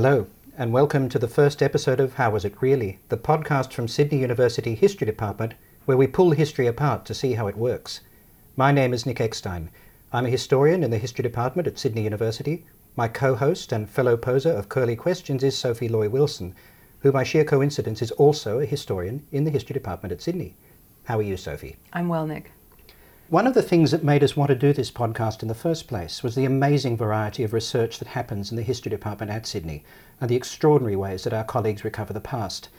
Hello, and welcome to the first episode of How Was It Really, the podcast from Sydney University History Department, where we pull history apart to see how it works. My name is Nick Eckstein. I'm a historian in the History Department at Sydney University. My co host and fellow poser of Curly Questions is Sophie Loy Wilson, who by sheer coincidence is also a historian in the History Department at Sydney. How are you, Sophie? I'm well, Nick. One of the things that made us want to do this podcast in the first place was the amazing variety of research that happens in the History Department at Sydney and the extraordinary ways that our colleagues recover the past.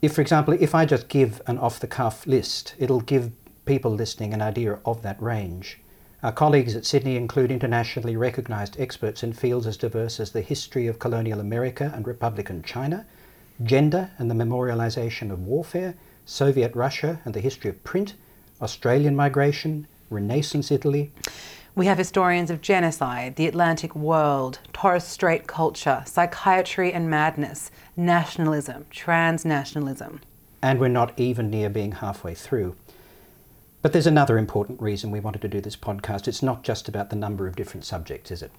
If, for example, if I just give an off the cuff list, it'll give people listening an idea of that range. Our colleagues at Sydney include internationally recognised experts in fields as diverse as the history of colonial America and Republican China, gender and the memorialisation of warfare, Soviet Russia and the history of print, Australian migration, Renaissance Italy. We have historians of genocide, the Atlantic world, Torres Strait culture, psychiatry and madness, nationalism, transnationalism. And we're not even near being halfway through. But there's another important reason we wanted to do this podcast. It's not just about the number of different subjects, is it?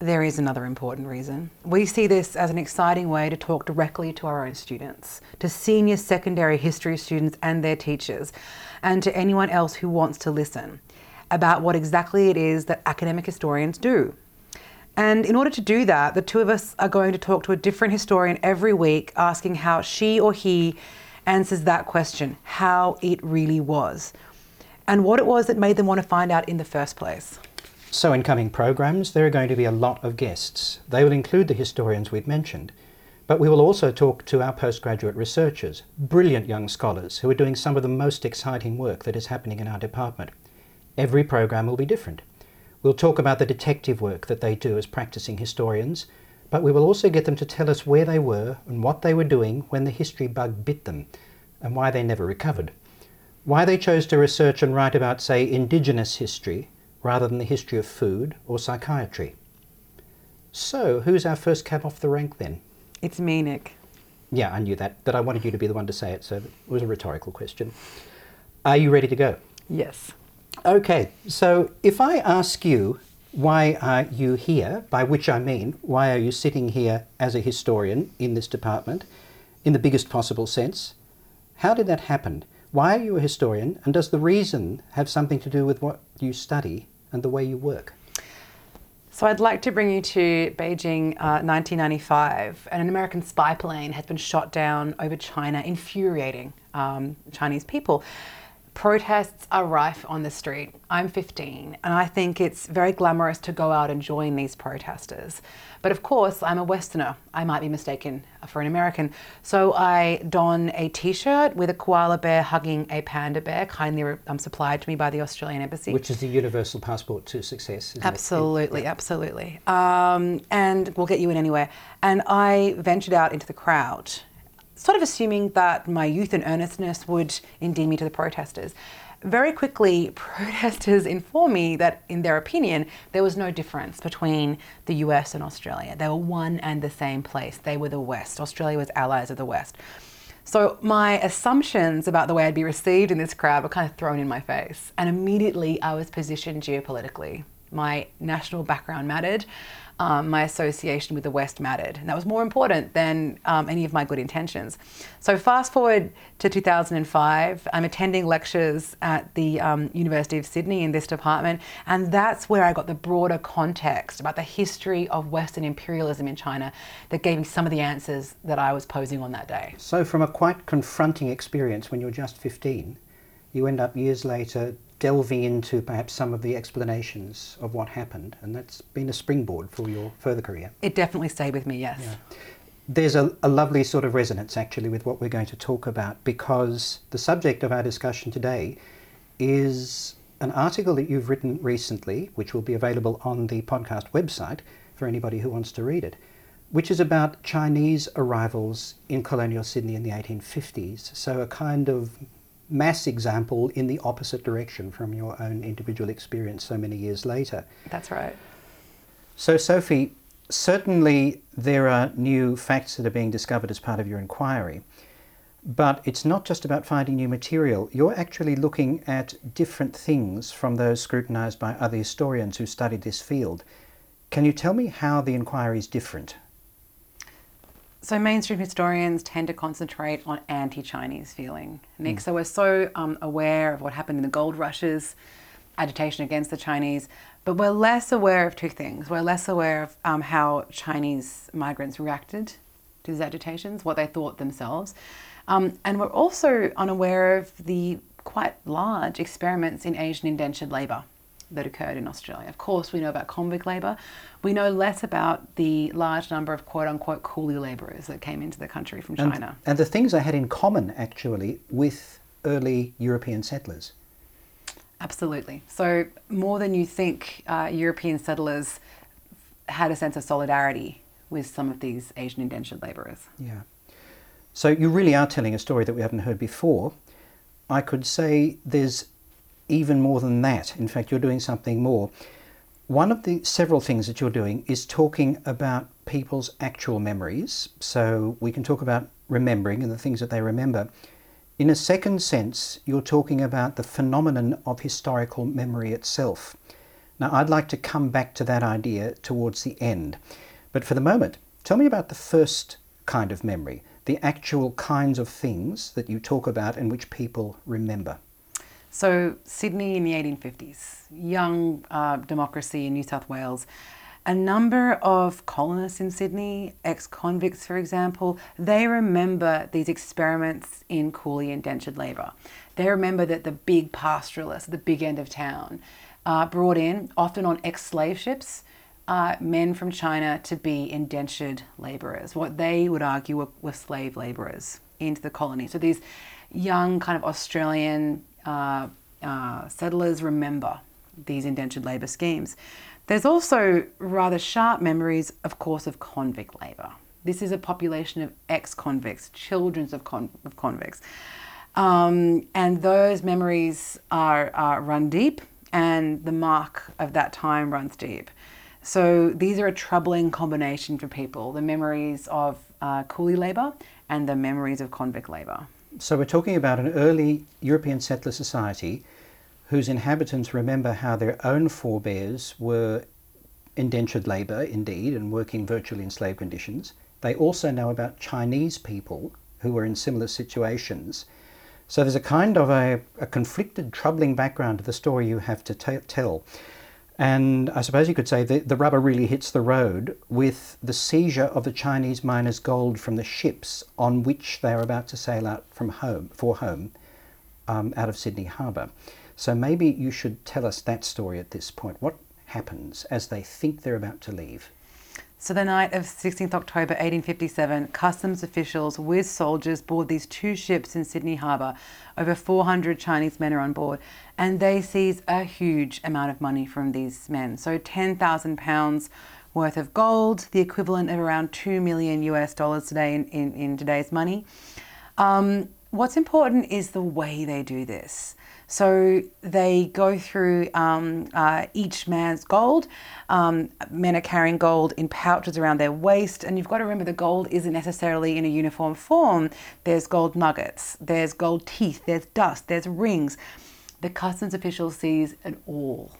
There is another important reason. We see this as an exciting way to talk directly to our own students, to senior secondary history students and their teachers, and to anyone else who wants to listen about what exactly it is that academic historians do. And in order to do that, the two of us are going to talk to a different historian every week, asking how she or he answers that question how it really was, and what it was that made them want to find out in the first place. So, in coming programs, there are going to be a lot of guests. They will include the historians we've mentioned, but we will also talk to our postgraduate researchers, brilliant young scholars who are doing some of the most exciting work that is happening in our department. Every program will be different. We'll talk about the detective work that they do as practicing historians, but we will also get them to tell us where they were and what they were doing when the history bug bit them, and why they never recovered. Why they chose to research and write about, say, Indigenous history rather than the history of food or psychiatry. So, who's our first cab off the rank then? It's me, Nick. Yeah, I knew that, but I wanted you to be the one to say it, so it was a rhetorical question. Are you ready to go? Yes. Okay, so if I ask you, why are you here? By which I mean, why are you sitting here as a historian in this department in the biggest possible sense? How did that happen? Why are you a historian? And does the reason have something to do with what you study and the way you work? So I'd like to bring you to Beijing, uh, 1995, and an American spy plane has been shot down over China, infuriating um, Chinese people. Protests are rife on the street. I'm 15, and I think it's very glamorous to go out and join these protesters. But of course, I'm a Westerner. I might be mistaken for an American. So I don a t shirt with a koala bear hugging a panda bear, kindly um, supplied to me by the Australian Embassy. Which is the universal passport to success. absolutely, yeah. absolutely. Um, and we'll get you in anywhere. And I ventured out into the crowd sort of assuming that my youth and earnestness would endear me to the protesters. Very quickly, protesters informed me that, in their opinion, there was no difference between the US and Australia. They were one and the same place. They were the West. Australia was allies of the West. So, my assumptions about the way I'd be received in this crowd were kind of thrown in my face. And immediately, I was positioned geopolitically. My national background mattered um, my association with the West mattered. And that was more important than um, any of my good intentions. So, fast forward to 2005, I'm attending lectures at the um, University of Sydney in this department, and that's where I got the broader context about the history of Western imperialism in China that gave me some of the answers that I was posing on that day. So, from a quite confronting experience when you're just 15, you end up years later delving into perhaps some of the explanations of what happened, and that's been a springboard for your further career. It definitely stayed with me, yes. Yeah. There's a, a lovely sort of resonance actually with what we're going to talk about because the subject of our discussion today is an article that you've written recently, which will be available on the podcast website for anybody who wants to read it, which is about Chinese arrivals in colonial Sydney in the 1850s. So, a kind of mass example in the opposite direction from your own individual experience so many years later. That's right. So, Sophie, certainly there are new facts that are being discovered as part of your inquiry, but it's not just about finding new material. You're actually looking at different things from those scrutinized by other historians who studied this field. Can you tell me how the inquiry is different? So mainstream historians tend to concentrate on anti-Chinese feeling, Nick. Mm. So we're so um, aware of what happened in the gold rushes, agitation against the Chinese, but we're less aware of two things. We're less aware of um, how Chinese migrants reacted to these agitations, what they thought themselves, um, and we're also unaware of the quite large experiments in Asian indentured labour that occurred in Australia. Of course, we know about convict labour. We know less about the large number of quote unquote coolie labourers that came into the country from and, China. And the things they had in common, actually, with early European settlers. Absolutely. So, more than you think, uh, European settlers had a sense of solidarity with some of these Asian indentured labourers. Yeah. So, you really are telling a story that we haven't heard before. I could say there's even more than that. In fact, you're doing something more. One of the several things that you're doing is talking about people's actual memories. So we can talk about remembering and the things that they remember. In a second sense, you're talking about the phenomenon of historical memory itself. Now, I'd like to come back to that idea towards the end. But for the moment, tell me about the first kind of memory, the actual kinds of things that you talk about and which people remember. So, Sydney in the 1850s, young uh, democracy in New South Wales. A number of colonists in Sydney, ex convicts, for example, they remember these experiments in coolie indentured labour. They remember that the big pastoralists at the big end of town uh, brought in, often on ex slave ships, uh, men from China to be indentured labourers, what they would argue were, were slave labourers into the colony. So these young, kind of Australian uh, uh, settlers remember these indentured labour schemes. There's also rather sharp memories, of course, of convict labour. This is a population of ex convicts, children of, con- of convicts. Um, and those memories are, are run deep, and the mark of that time runs deep. So these are a troubling combination for people the memories of uh, coolie labour and the memories of convict labour. So we're talking about an early European settler society whose inhabitants remember how their own forebears were indentured labour, indeed, and working virtually in slave conditions. They also know about Chinese people who were in similar situations. So there's a kind of a, a conflicted, troubling background to the story you have to t- tell. And I suppose you could say the, the rubber really hits the road with the seizure of the Chinese miners' gold from the ships on which they are about to sail out from home for home um, out of Sydney Harbour. So maybe you should tell us that story at this point. What happens as they think they're about to leave? So, the night of 16th October 1857, customs officials with soldiers board these two ships in Sydney Harbour. Over 400 Chinese men are on board, and they seize a huge amount of money from these men. So, 10,000 pounds worth of gold, the equivalent of around 2 million US dollars today in, in, in today's money. Um, what's important is the way they do this. So they go through um, uh, each man's gold. Um, men are carrying gold in pouches around their waist, and you've got to remember the gold isn't necessarily in a uniform form. There's gold nuggets, there's gold teeth, there's dust, there's rings. The customs official sees it all.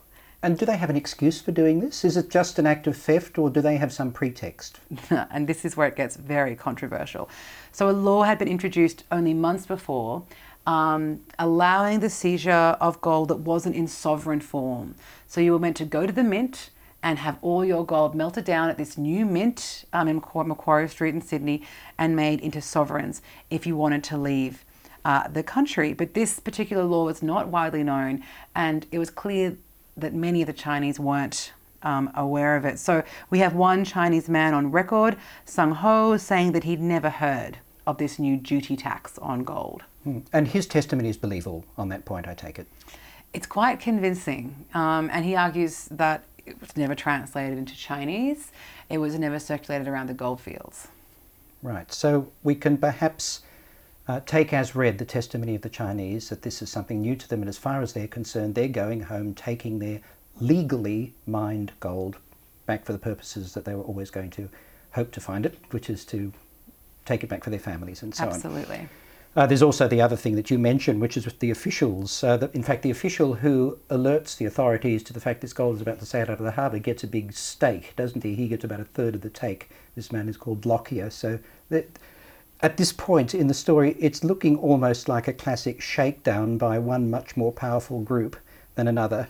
And do they have an excuse for doing this? Is it just an act of theft or do they have some pretext? and this is where it gets very controversial. So, a law had been introduced only months before um, allowing the seizure of gold that wasn't in sovereign form. So you were meant to go to the mint and have all your gold melted down at this new mint um, in Macquarie Street in Sydney and made into sovereigns if you wanted to leave uh, the country. But this particular law was not widely known, and it was clear that many of the Chinese weren't um, aware of it. So we have one Chinese man on record, Sung Ho, saying that he'd never heard of this new duty tax on gold. Hmm. And his testimony is believable on that point, I take it. It's quite convincing. Um, and he argues that it was never translated into Chinese, it was never circulated around the goldfields. Right. So we can perhaps uh, take as read the testimony of the Chinese that this is something new to them, and as far as they're concerned, they're going home taking their legally mined gold back for the purposes that they were always going to hope to find it, which is to take it back for their families and so Absolutely. on. Absolutely. Uh, there's also the other thing that you mentioned, which is with the officials. Uh, that in fact, the official who alerts the authorities to the fact this gold is about to sail out of the harbour gets a big stake, doesn't he? He gets about a third of the take. This man is called Lockyer. So that, at this point in the story, it's looking almost like a classic shakedown by one much more powerful group than another.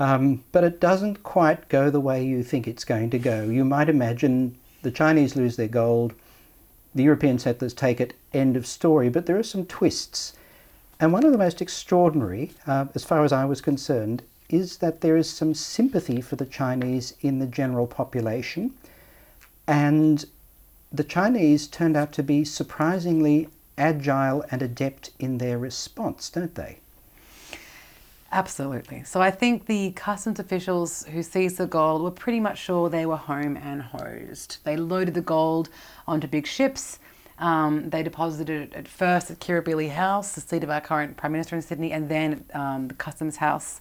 Um, but it doesn't quite go the way you think it's going to go. You might imagine the Chinese lose their gold, the European settlers take it, end of story. But there are some twists. And one of the most extraordinary, uh, as far as I was concerned, is that there is some sympathy for the Chinese in the general population. And the Chinese turned out to be surprisingly agile and adept in their response, don't they? Absolutely. So I think the customs officials who seized the gold were pretty much sure they were home and hosed. They loaded the gold onto big ships. Um, they deposited it at first at Kirribilli House, the seat of our current Prime Minister in Sydney, and then um, the Customs House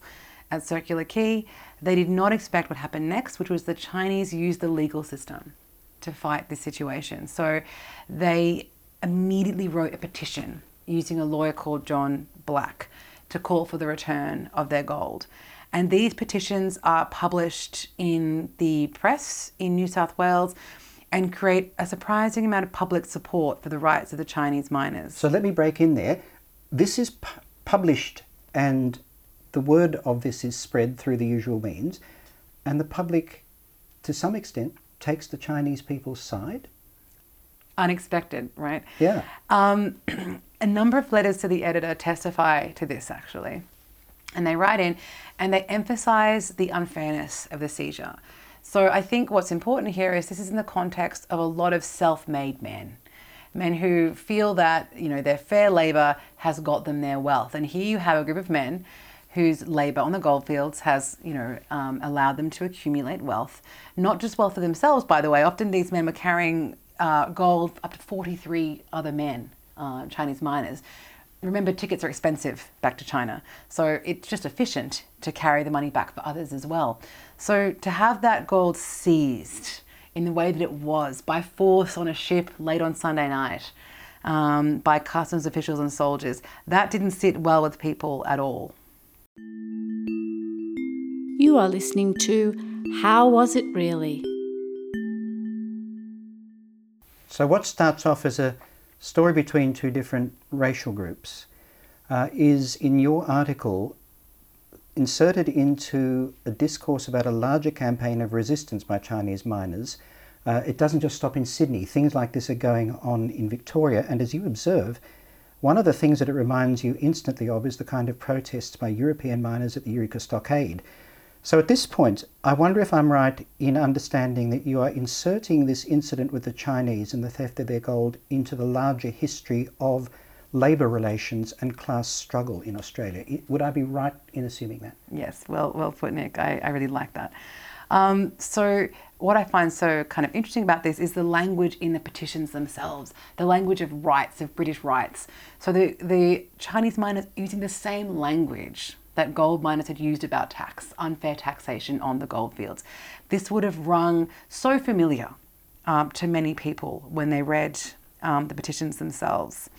at Circular Quay. They did not expect what happened next, which was the Chinese used the legal system to fight this situation. So they immediately wrote a petition using a lawyer called John Black to call for the return of their gold. And these petitions are published in the press in New South Wales and create a surprising amount of public support for the rights of the Chinese miners. So let me break in there. This is pu- published, and the word of this is spread through the usual means, and the public, to some extent, takes the Chinese people's side. Unexpected, right? Yeah. Um, a number of letters to the editor testify to this actually. And they write in and they emphasize the unfairness of the seizure. So I think what's important here is this is in the context of a lot of self-made men. Men who feel that, you know, their fair labor has got them their wealth. And here you have a group of men whose labor on the goldfields has, you know, um, allowed them to accumulate wealth. Not just wealth for themselves, by the way. Often these men were carrying uh, gold up to 43 other men uh, Chinese miners. Remember, tickets are expensive back to China, so it's just efficient to carry the money back for others as well. So to have that gold seized in the way that it was by force on a ship late on Sunday night um, by customs officials and soldiers, that didn't sit well with people at all. You are listening to How Was It Really? So, what starts off as a story between two different racial groups uh, is in your article inserted into a discourse about a larger campaign of resistance by Chinese miners. Uh, it doesn't just stop in Sydney. Things like this are going on in Victoria, and as you observe, one of the things that it reminds you instantly of is the kind of protests by European miners at the Eureka Stockade. So at this point, I wonder if I'm right in understanding that you are inserting this incident with the Chinese and the theft of their gold into the larger history of labour relations and class struggle in Australia. Would I be right in assuming that? Yes, well, well put, Nick. I, I really like that. Um, so, what I find so kind of interesting about this is the language in the petitions themselves, the language of rights, of British rights. So, the, the Chinese miners using the same language that gold miners had used about tax, unfair taxation on the goldfields. This would have rung so familiar um, to many people when they read um, the petitions themselves.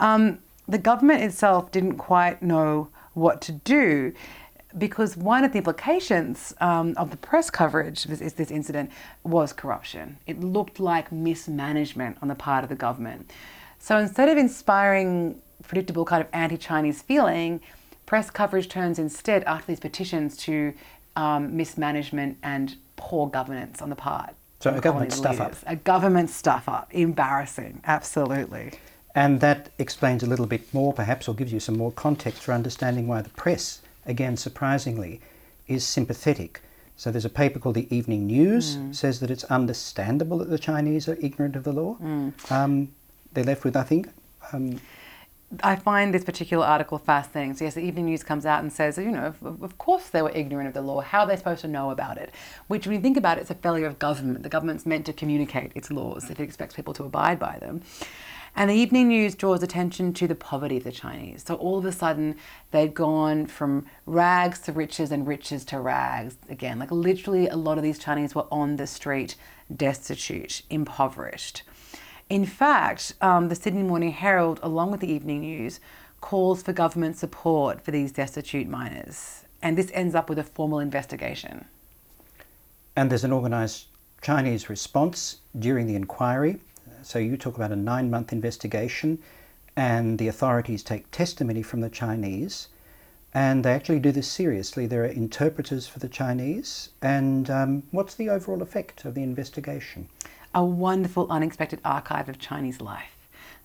Um, the government itself didn't quite know what to do because one of the implications um, of the press coverage of this, this, incident was corruption. It looked like mismanagement on the part of the government. So instead of inspiring predictable kind of anti-Chinese feeling, Press coverage turns instead after these petitions to um, mismanagement and poor governance on the part. So a government stuff up. A government stuff up. Embarrassing, absolutely. And that explains a little bit more, perhaps, or gives you some more context for understanding why the press, again, surprisingly, is sympathetic. So there's a paper called the Evening News mm. says that it's understandable that the Chinese are ignorant of the law. Mm. Um, they're left with nothing. Um, I find this particular article fascinating. So, yes, the Evening News comes out and says, you know, of, of, course they were ignorant of the law. How are they supposed to know about it? Which, when you think about it, it's a failure of government. The government's meant to communicate its laws if it expects people to abide by them. And the Evening News draws attention to the poverty of the Chinese. So, all of a sudden, they'd gone from rags to riches and riches to rags again. Like, literally, a lot of these Chinese were on the street, destitute, impoverished. In fact, um, the Sydney Morning Herald, along with the Evening News, calls for government support for these destitute miners. And this ends up with a formal investigation. And there's an organised Chinese response during the inquiry. So you talk about a nine month investigation, and the authorities take testimony from the Chinese. And they actually do this seriously. There are interpreters for the Chinese. And um, what's the overall effect of the investigation? A wonderful, unexpected archive of Chinese life.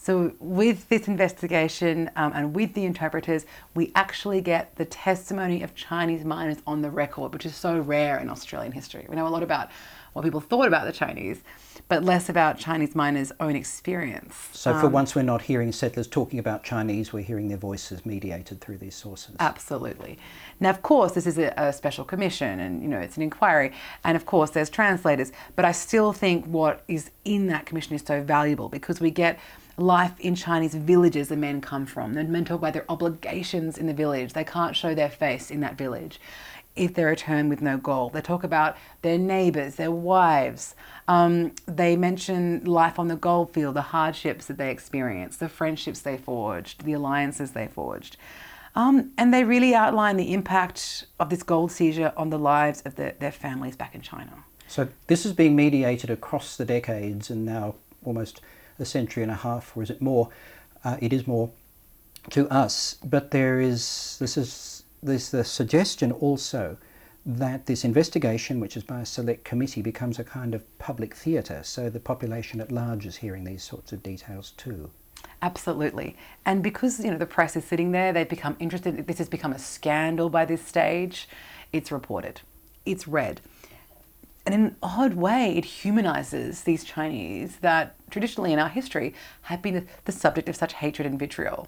So, with this investigation um, and with the interpreters, we actually get the testimony of Chinese miners on the record, which is so rare in Australian history. We know a lot about what people thought about the Chinese, but less about Chinese miners' own experience. So, for um, once, we're not hearing settlers talking about Chinese, we're hearing their voices mediated through these sources. Absolutely. Now, of course, this is a, a special commission and, you know, it's an inquiry, and of course, there's translators, but I still think what is in that commission is so valuable because we get life in Chinese villages the men come from. The men talk about their obligations in the village. They can't show their face in that village if they return with no gold. They talk about their neighbours, their wives. Um, they mention life on the goldfield, the hardships that they experienced, the friendships they forged, the alliances they forged. Um, and they really outline the impact of this gold seizure on the lives of the, their families back in China. So this is being mediated across the decades and now almost a century and a half, or is it more? Uh, it is more to us, but there is this is there's the suggestion also that this investigation, which is by a select committee, becomes a kind of public theatre, so the population at large is hearing these sorts of details too. Absolutely. And because you know the press is sitting there, they've become interested. This has become a scandal by this stage. It's reported. It's read. And in an odd way, it humanizes these Chinese that traditionally in our history have been the subject of such hatred and vitriol.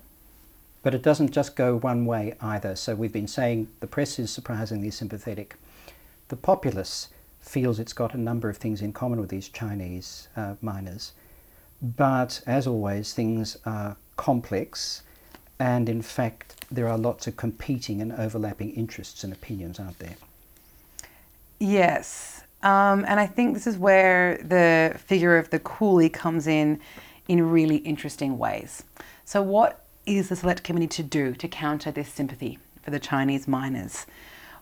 But it doesn't just go one way either. So we've been saying the press is surprisingly sympathetic. The populace feels it's got a number of things in common with these Chinese uh, miners. But as always, things are complex, and in fact, there are lots of competing and overlapping interests and opinions, aren't there? Yes. Um, and I think this is where the figure of the coolie comes in in really interesting ways. So, what is the Select Committee to do to counter this sympathy for the Chinese miners?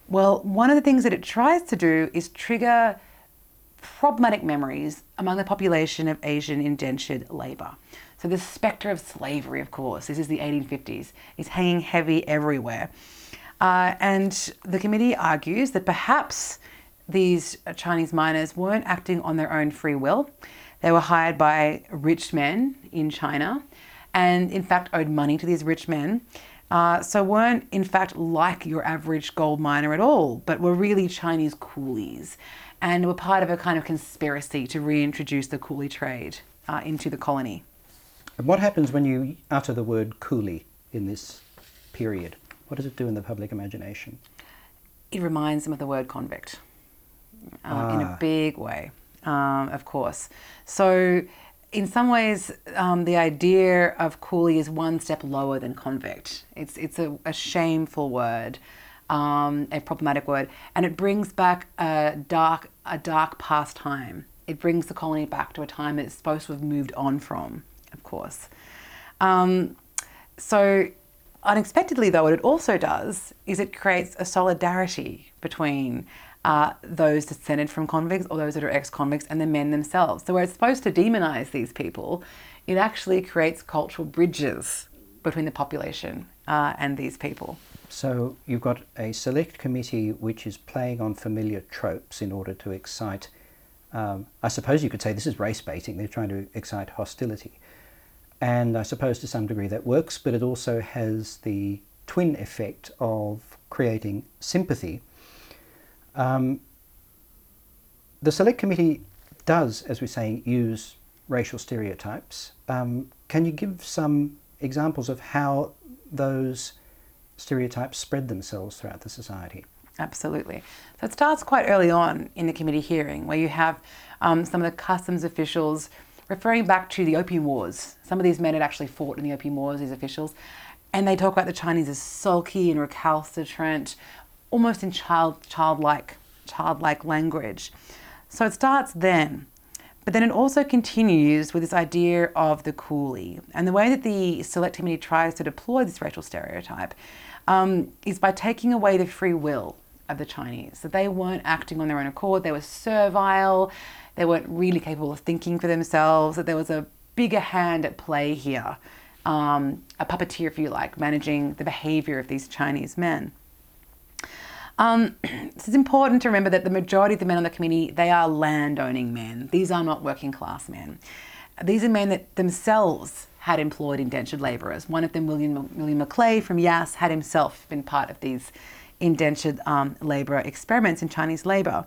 Well, one of the things that it tries to do is trigger problematic memories among the population of Asian indentured labour. So, the spectre of slavery, of course, this is the 1850s, is hanging heavy everywhere. Uh, and the committee argues that perhaps these Chinese miners weren't acting on their own free will. They were hired by rich men in China and, in fact, owed money to these rich men. Uh, so weren't in fact like your average gold miner at all, but were really Chinese coolies, and were part of a kind of conspiracy to reintroduce the coolie trade uh, into the colony. And what happens when you utter the word coolie in this period? What does it do in the public imagination? It reminds them of the word convict uh, ah. in a ah. big way, um, of course. So in some ways, um, the idea of coolie is one step lower than convict. It's, it's a, a shameful word, um, a problematic word, and it brings back a dark, a dark past time. It brings the colony back to a time it's supposed to have moved on from, of course. Um, so, unexpectedly, though, what it also does is it creates a solidarity between uh, those descended from convicts or those that are ex convicts and the men themselves. So, where it's supposed to demonize these people, it actually creates cultural bridges between the population uh, and these people. So, you've got a select committee which is playing on familiar tropes in order to excite. Um, I suppose you could say this is race baiting, they're trying to excite hostility. And I suppose to some degree that works, but it also has the twin effect of creating sympathy um, the Select Committee does, as we're saying, use racial stereotypes. Um, can you give some examples of how those stereotypes spread themselves throughout the society? Absolutely. So it starts quite early on in the committee hearing, where you have um, some of the customs officials referring back to the Opium Wars. Some of these men had actually fought in the Opium Wars, these officials, and they talk about the Chinese as sulky and recalcitrant, almost in child childlike childlike language. So it starts then. But then it also continues with this idea of the coolie. And the way that the Select Committee tries to deploy this racial stereotype um, is by taking away the free will of the Chinese. That they weren't acting on their own accord, they were servile, they weren't really capable of thinking for themselves, that there was a bigger hand at play here, um, a puppeteer, if you like, managing the behavior of these Chinese men. Um, it's important to remember that the majority of the men on the committee, they are landowning men. These are not working class men. These are men that themselves had employed indentured labourers. One of them, William, William from Yass, had himself been part of these indentured um, labourer experiments in Chinese labour.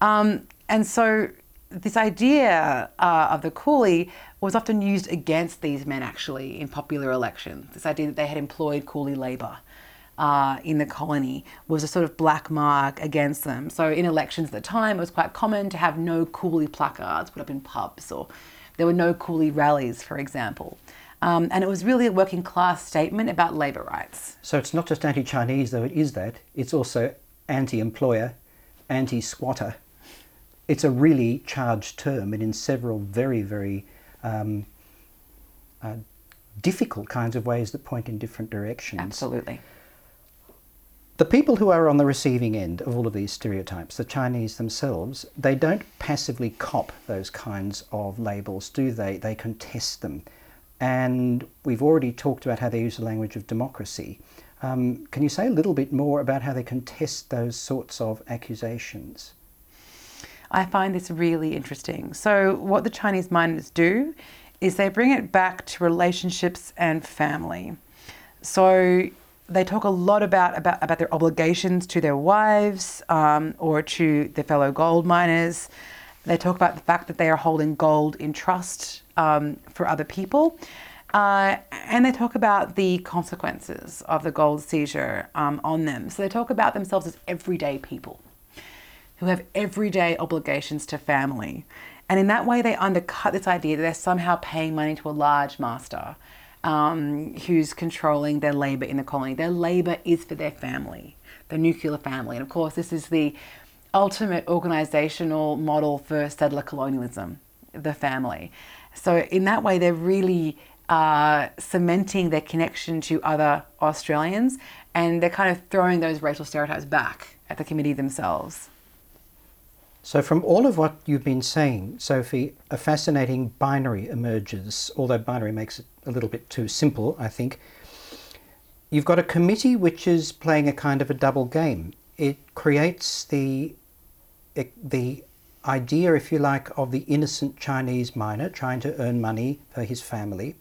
Um, and so this idea uh, of the coolie was often used against these men actually in popular elections. This idea that they had employed coolie labour uh, in the colony was a sort of black mark against them. So in elections at the time, it was quite common to have no coolie placards put up in pubs, or there were no coolie rallies, for example. Um, and it was really a working class statement about labour rights. So it's not just anti Chinese, though it is that, it's also anti employer, anti squatter. It's a really charged term, and in several very, very um, uh, difficult kinds of ways that point in different directions. Absolutely. The people who are on the receiving end of all of these stereotypes, the Chinese themselves, they don't passively cop those kinds of labels, do they? They contest them. And we've already talked about how they use the language of democracy. Um, can you say a little bit more about how they contest those sorts of accusations? I find this really interesting. So, what the Chinese miners do is they bring it back to relationships and family. So, they talk a lot about, about, about their obligations to their wives um, or to their fellow gold miners. They talk about the fact that they are holding gold in trust um, for other people. Uh, and they talk about the consequences of the gold seizure um, on them. So they talk about themselves as everyday people who have everyday obligations to family. And in that way, they undercut this idea that they're somehow paying money to a large master um, who's controlling their labour in the colony. Their labour is for their family, the nuclear family. And of course, this is the ultimate organisational model for settler colonialism, the family. So, in that way, they're really uh, cementing their connection to other Australians and they're kind of throwing those racial stereotypes back at the committee themselves. So, from all of what you've been saying, Sophie, a fascinating binary emerges, although binary makes it a little bit too simple, I think. You've got a committee which is playing a kind of a double game. It creates the, the idea, if you like, of the innocent Chinese miner trying to earn money for his family,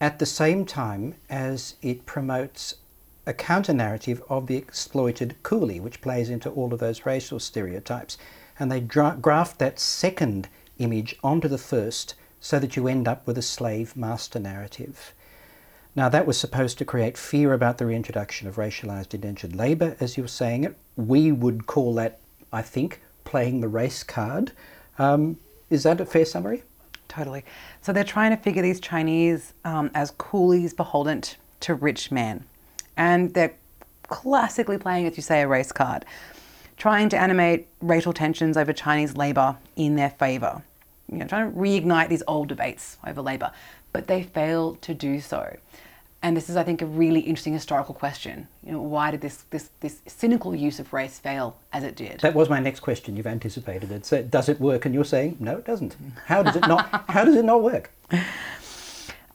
at the same time as it promotes a counter narrative of the exploited coolie, which plays into all of those racial stereotypes and they dra- graft that second image onto the first so that you end up with a slave master narrative. Now, that was supposed to create fear about the reintroduction of racialized indentured labor, as you were saying it. We would call that, I think, playing the race card. Um, is that a fair summary? Totally. So they're trying to figure these Chinese um, as coolies beholden to rich men. And they're classically playing, as you say, a race card trying to animate racial tensions over Chinese labour in their favour. You know, trying to reignite these old debates over labour, but they failed to do so. And this is, I think, a really interesting historical question. You know, why did this, this, this cynical use of race fail as it did? That was my next question. You've anticipated it. So, does it work? And you're saying no, it doesn't. How does it not? how does it not work?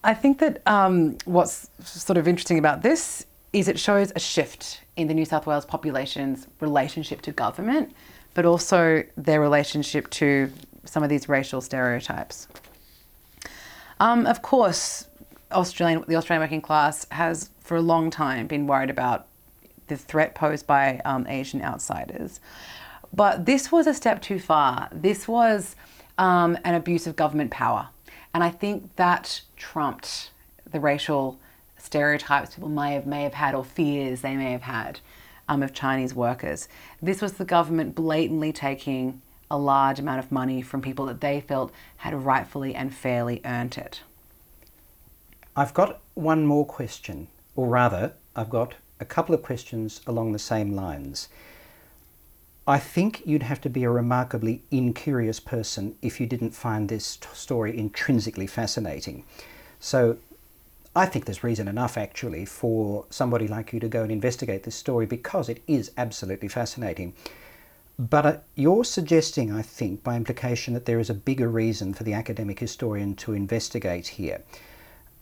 I think that um, what's sort of interesting about this is it shows a shift in the New South Wales population's relationship to government, but also their relationship to some of these racial stereotypes. Um, of course, Australian, the Australian working class has for a long time been worried about the threat posed by um, Asian outsiders. But this was a step too far. This was um, an abuse of government power. And I think that trumped the racial stereotypes people may have may have had or fears they may have had um, of Chinese workers. This was the government blatantly taking a large amount of money from people that they felt had rightfully and fairly earned it. I've got one more question, or rather, I've got a couple of questions along the same lines. I think you'd have to be a remarkably incurious person if you didn't find this t- story intrinsically fascinating. So I think there's reason enough actually for somebody like you to go and investigate this story because it is absolutely fascinating. But uh, you're suggesting, I think, by implication, that there is a bigger reason for the academic historian to investigate here.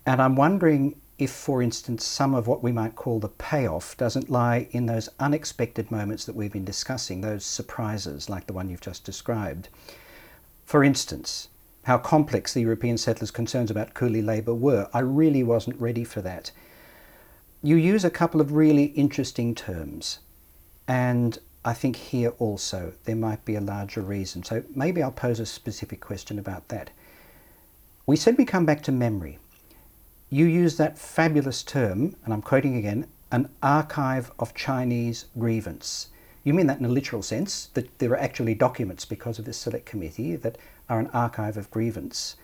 And I'm wondering if, for instance, some of what we might call the payoff doesn't lie in those unexpected moments that we've been discussing, those surprises like the one you've just described. For instance, how complex the European settlers' concerns about coolie labour were. I really wasn't ready for that. You use a couple of really interesting terms, and I think here also there might be a larger reason. So maybe I'll pose a specific question about that. We said we come back to memory you use that fabulous term, and I'm quoting again, an archive of Chinese grievance. You mean that in a literal sense, that there are actually documents because of this select committee that are an archive of grievance.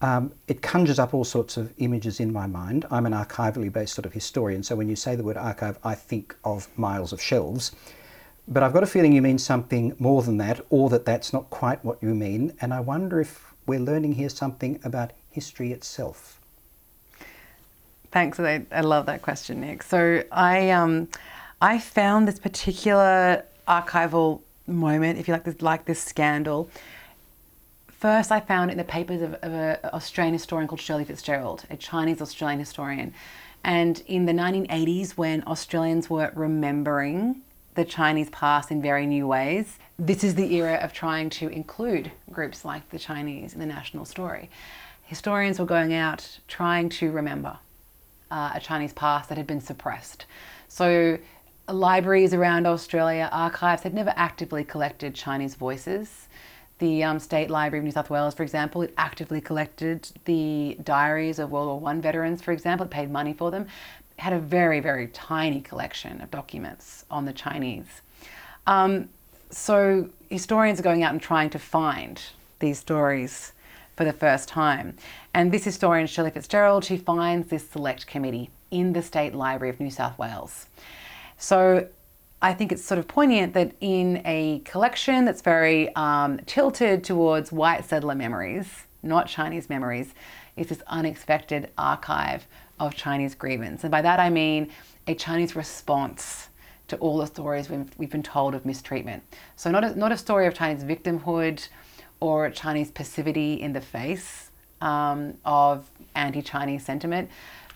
Um, it conjures up all sorts of images in my mind. I'm an archivally based sort of historian, so when you say the word archive, I think of miles of shelves. But I've got a feeling you mean something more than that, or that that's not quite what you mean, and I wonder if we're learning here something about history itself. Thanks. I, I love that question, Nick. So I um, I found this particular archival moment, if you like this, like this scandal. First, I found it in the papers of, of an Australian historian called Shirley Fitzgerald, a Chinese Australian historian. And in the 1980s, when Australians were remembering the Chinese past in very new ways, this is the era of trying to include groups like the Chinese in the national story. Historians were going out trying to remember uh, a Chinese past that had been suppressed. So, libraries around Australia, archives had never actively collected Chinese voices. The um, State Library of New South Wales, for example, it actively collected the diaries of World War I veterans, for example, it paid money for them. Had a very, very tiny collection of documents on the Chinese. Um, so historians are going out and trying to find these stories for the first time. And this historian, Shirley Fitzgerald, she finds this select committee in the State Library of New South Wales. So I think it's sort of poignant that in a collection that's very um, tilted towards white settler memories, not Chinese memories, is this unexpected archive of Chinese grievance. And by that I mean a Chinese response to all the stories we've, we've been told of mistreatment. So, not a, not a story of Chinese victimhood, or Chinese passivity in the face um, of anti Chinese sentiment,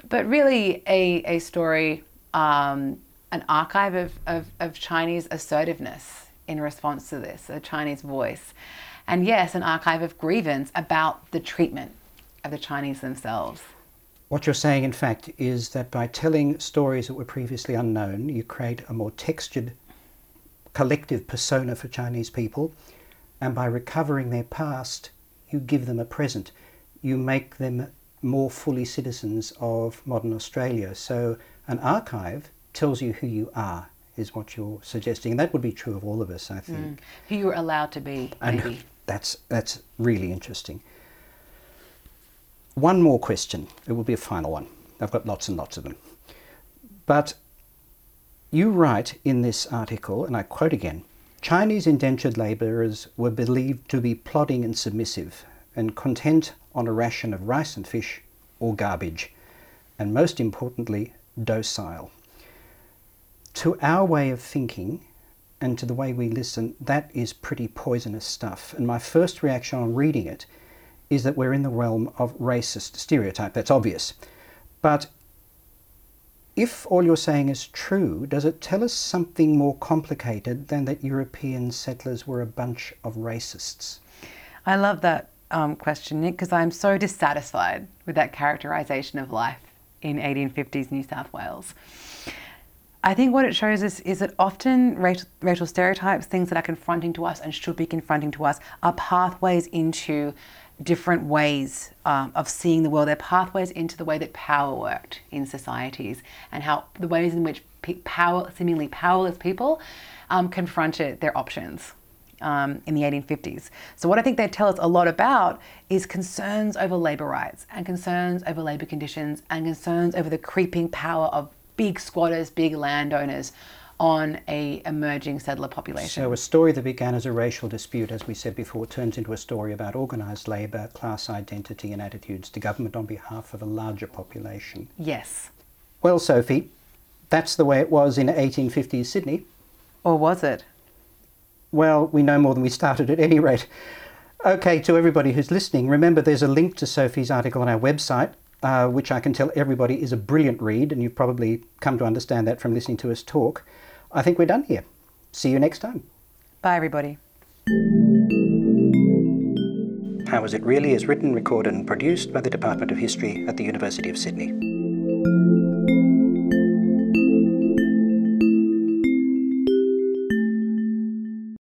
but really a, a story, um, an archive of, of, of Chinese assertiveness in response to this, a Chinese voice. And yes, an archive of grievance about the treatment of the Chinese themselves. What you're saying, in fact, is that by telling stories that were previously unknown, you create a more textured collective persona for Chinese people and by recovering their past, you give them a present. You make them more fully citizens of modern Australia. So, an archive tells you who you are, is what you're suggesting. And that would be true of all of us, I think. Mm. Who you're allowed to be, maybe. And that's, that's really interesting. One more question. It will be a final one. I've got lots and lots of them. But you write in this article, and I quote again Chinese indentured labourers were believed to be plodding and submissive and content on a ration of rice and fish or garbage, and most importantly, docile. To our way of thinking and to the way we listen, that is pretty poisonous stuff. And my first reaction on reading it is that we're in the realm of racist stereotype. That's obvious. But if all you're saying is true, does it tell us something more complicated than that European settlers were a bunch of racists? I love that um, question, Nick, because I'm so dissatisfied with that characterization of life in 1850s New South Wales. I think what it shows us is that often racial, racial stereotypes, things that are confronting to us and should be confronting to us, are pathways into different ways um, of seeing the world. They're pathways into the way that power worked in societies and how the ways in which power, seemingly powerless people um, confronted their options. Um, in the 1850s. So, what I think they tell us a lot about is concerns over labour rights and concerns over labour conditions and concerns over the creeping power of big squatters, big landowners on a emerging settler population. So a story that began as a racial dispute, as we said before, turns into a story about organised labour, class identity and attitudes to government on behalf of a larger population. yes. Well, Sophie, that's the way it was in 1850s Sydney. Or was it? Well, we know more than we started at any rate. Okay, to everybody who's listening, remember there's a link to Sophie's article on our website, uh, which I can tell everybody is a brilliant read, and you've probably come to understand that from listening to us talk. I think we're done here. See you next time. Bye, everybody. How Was It Really is written, recorded, and produced by the Department of History at the University of Sydney.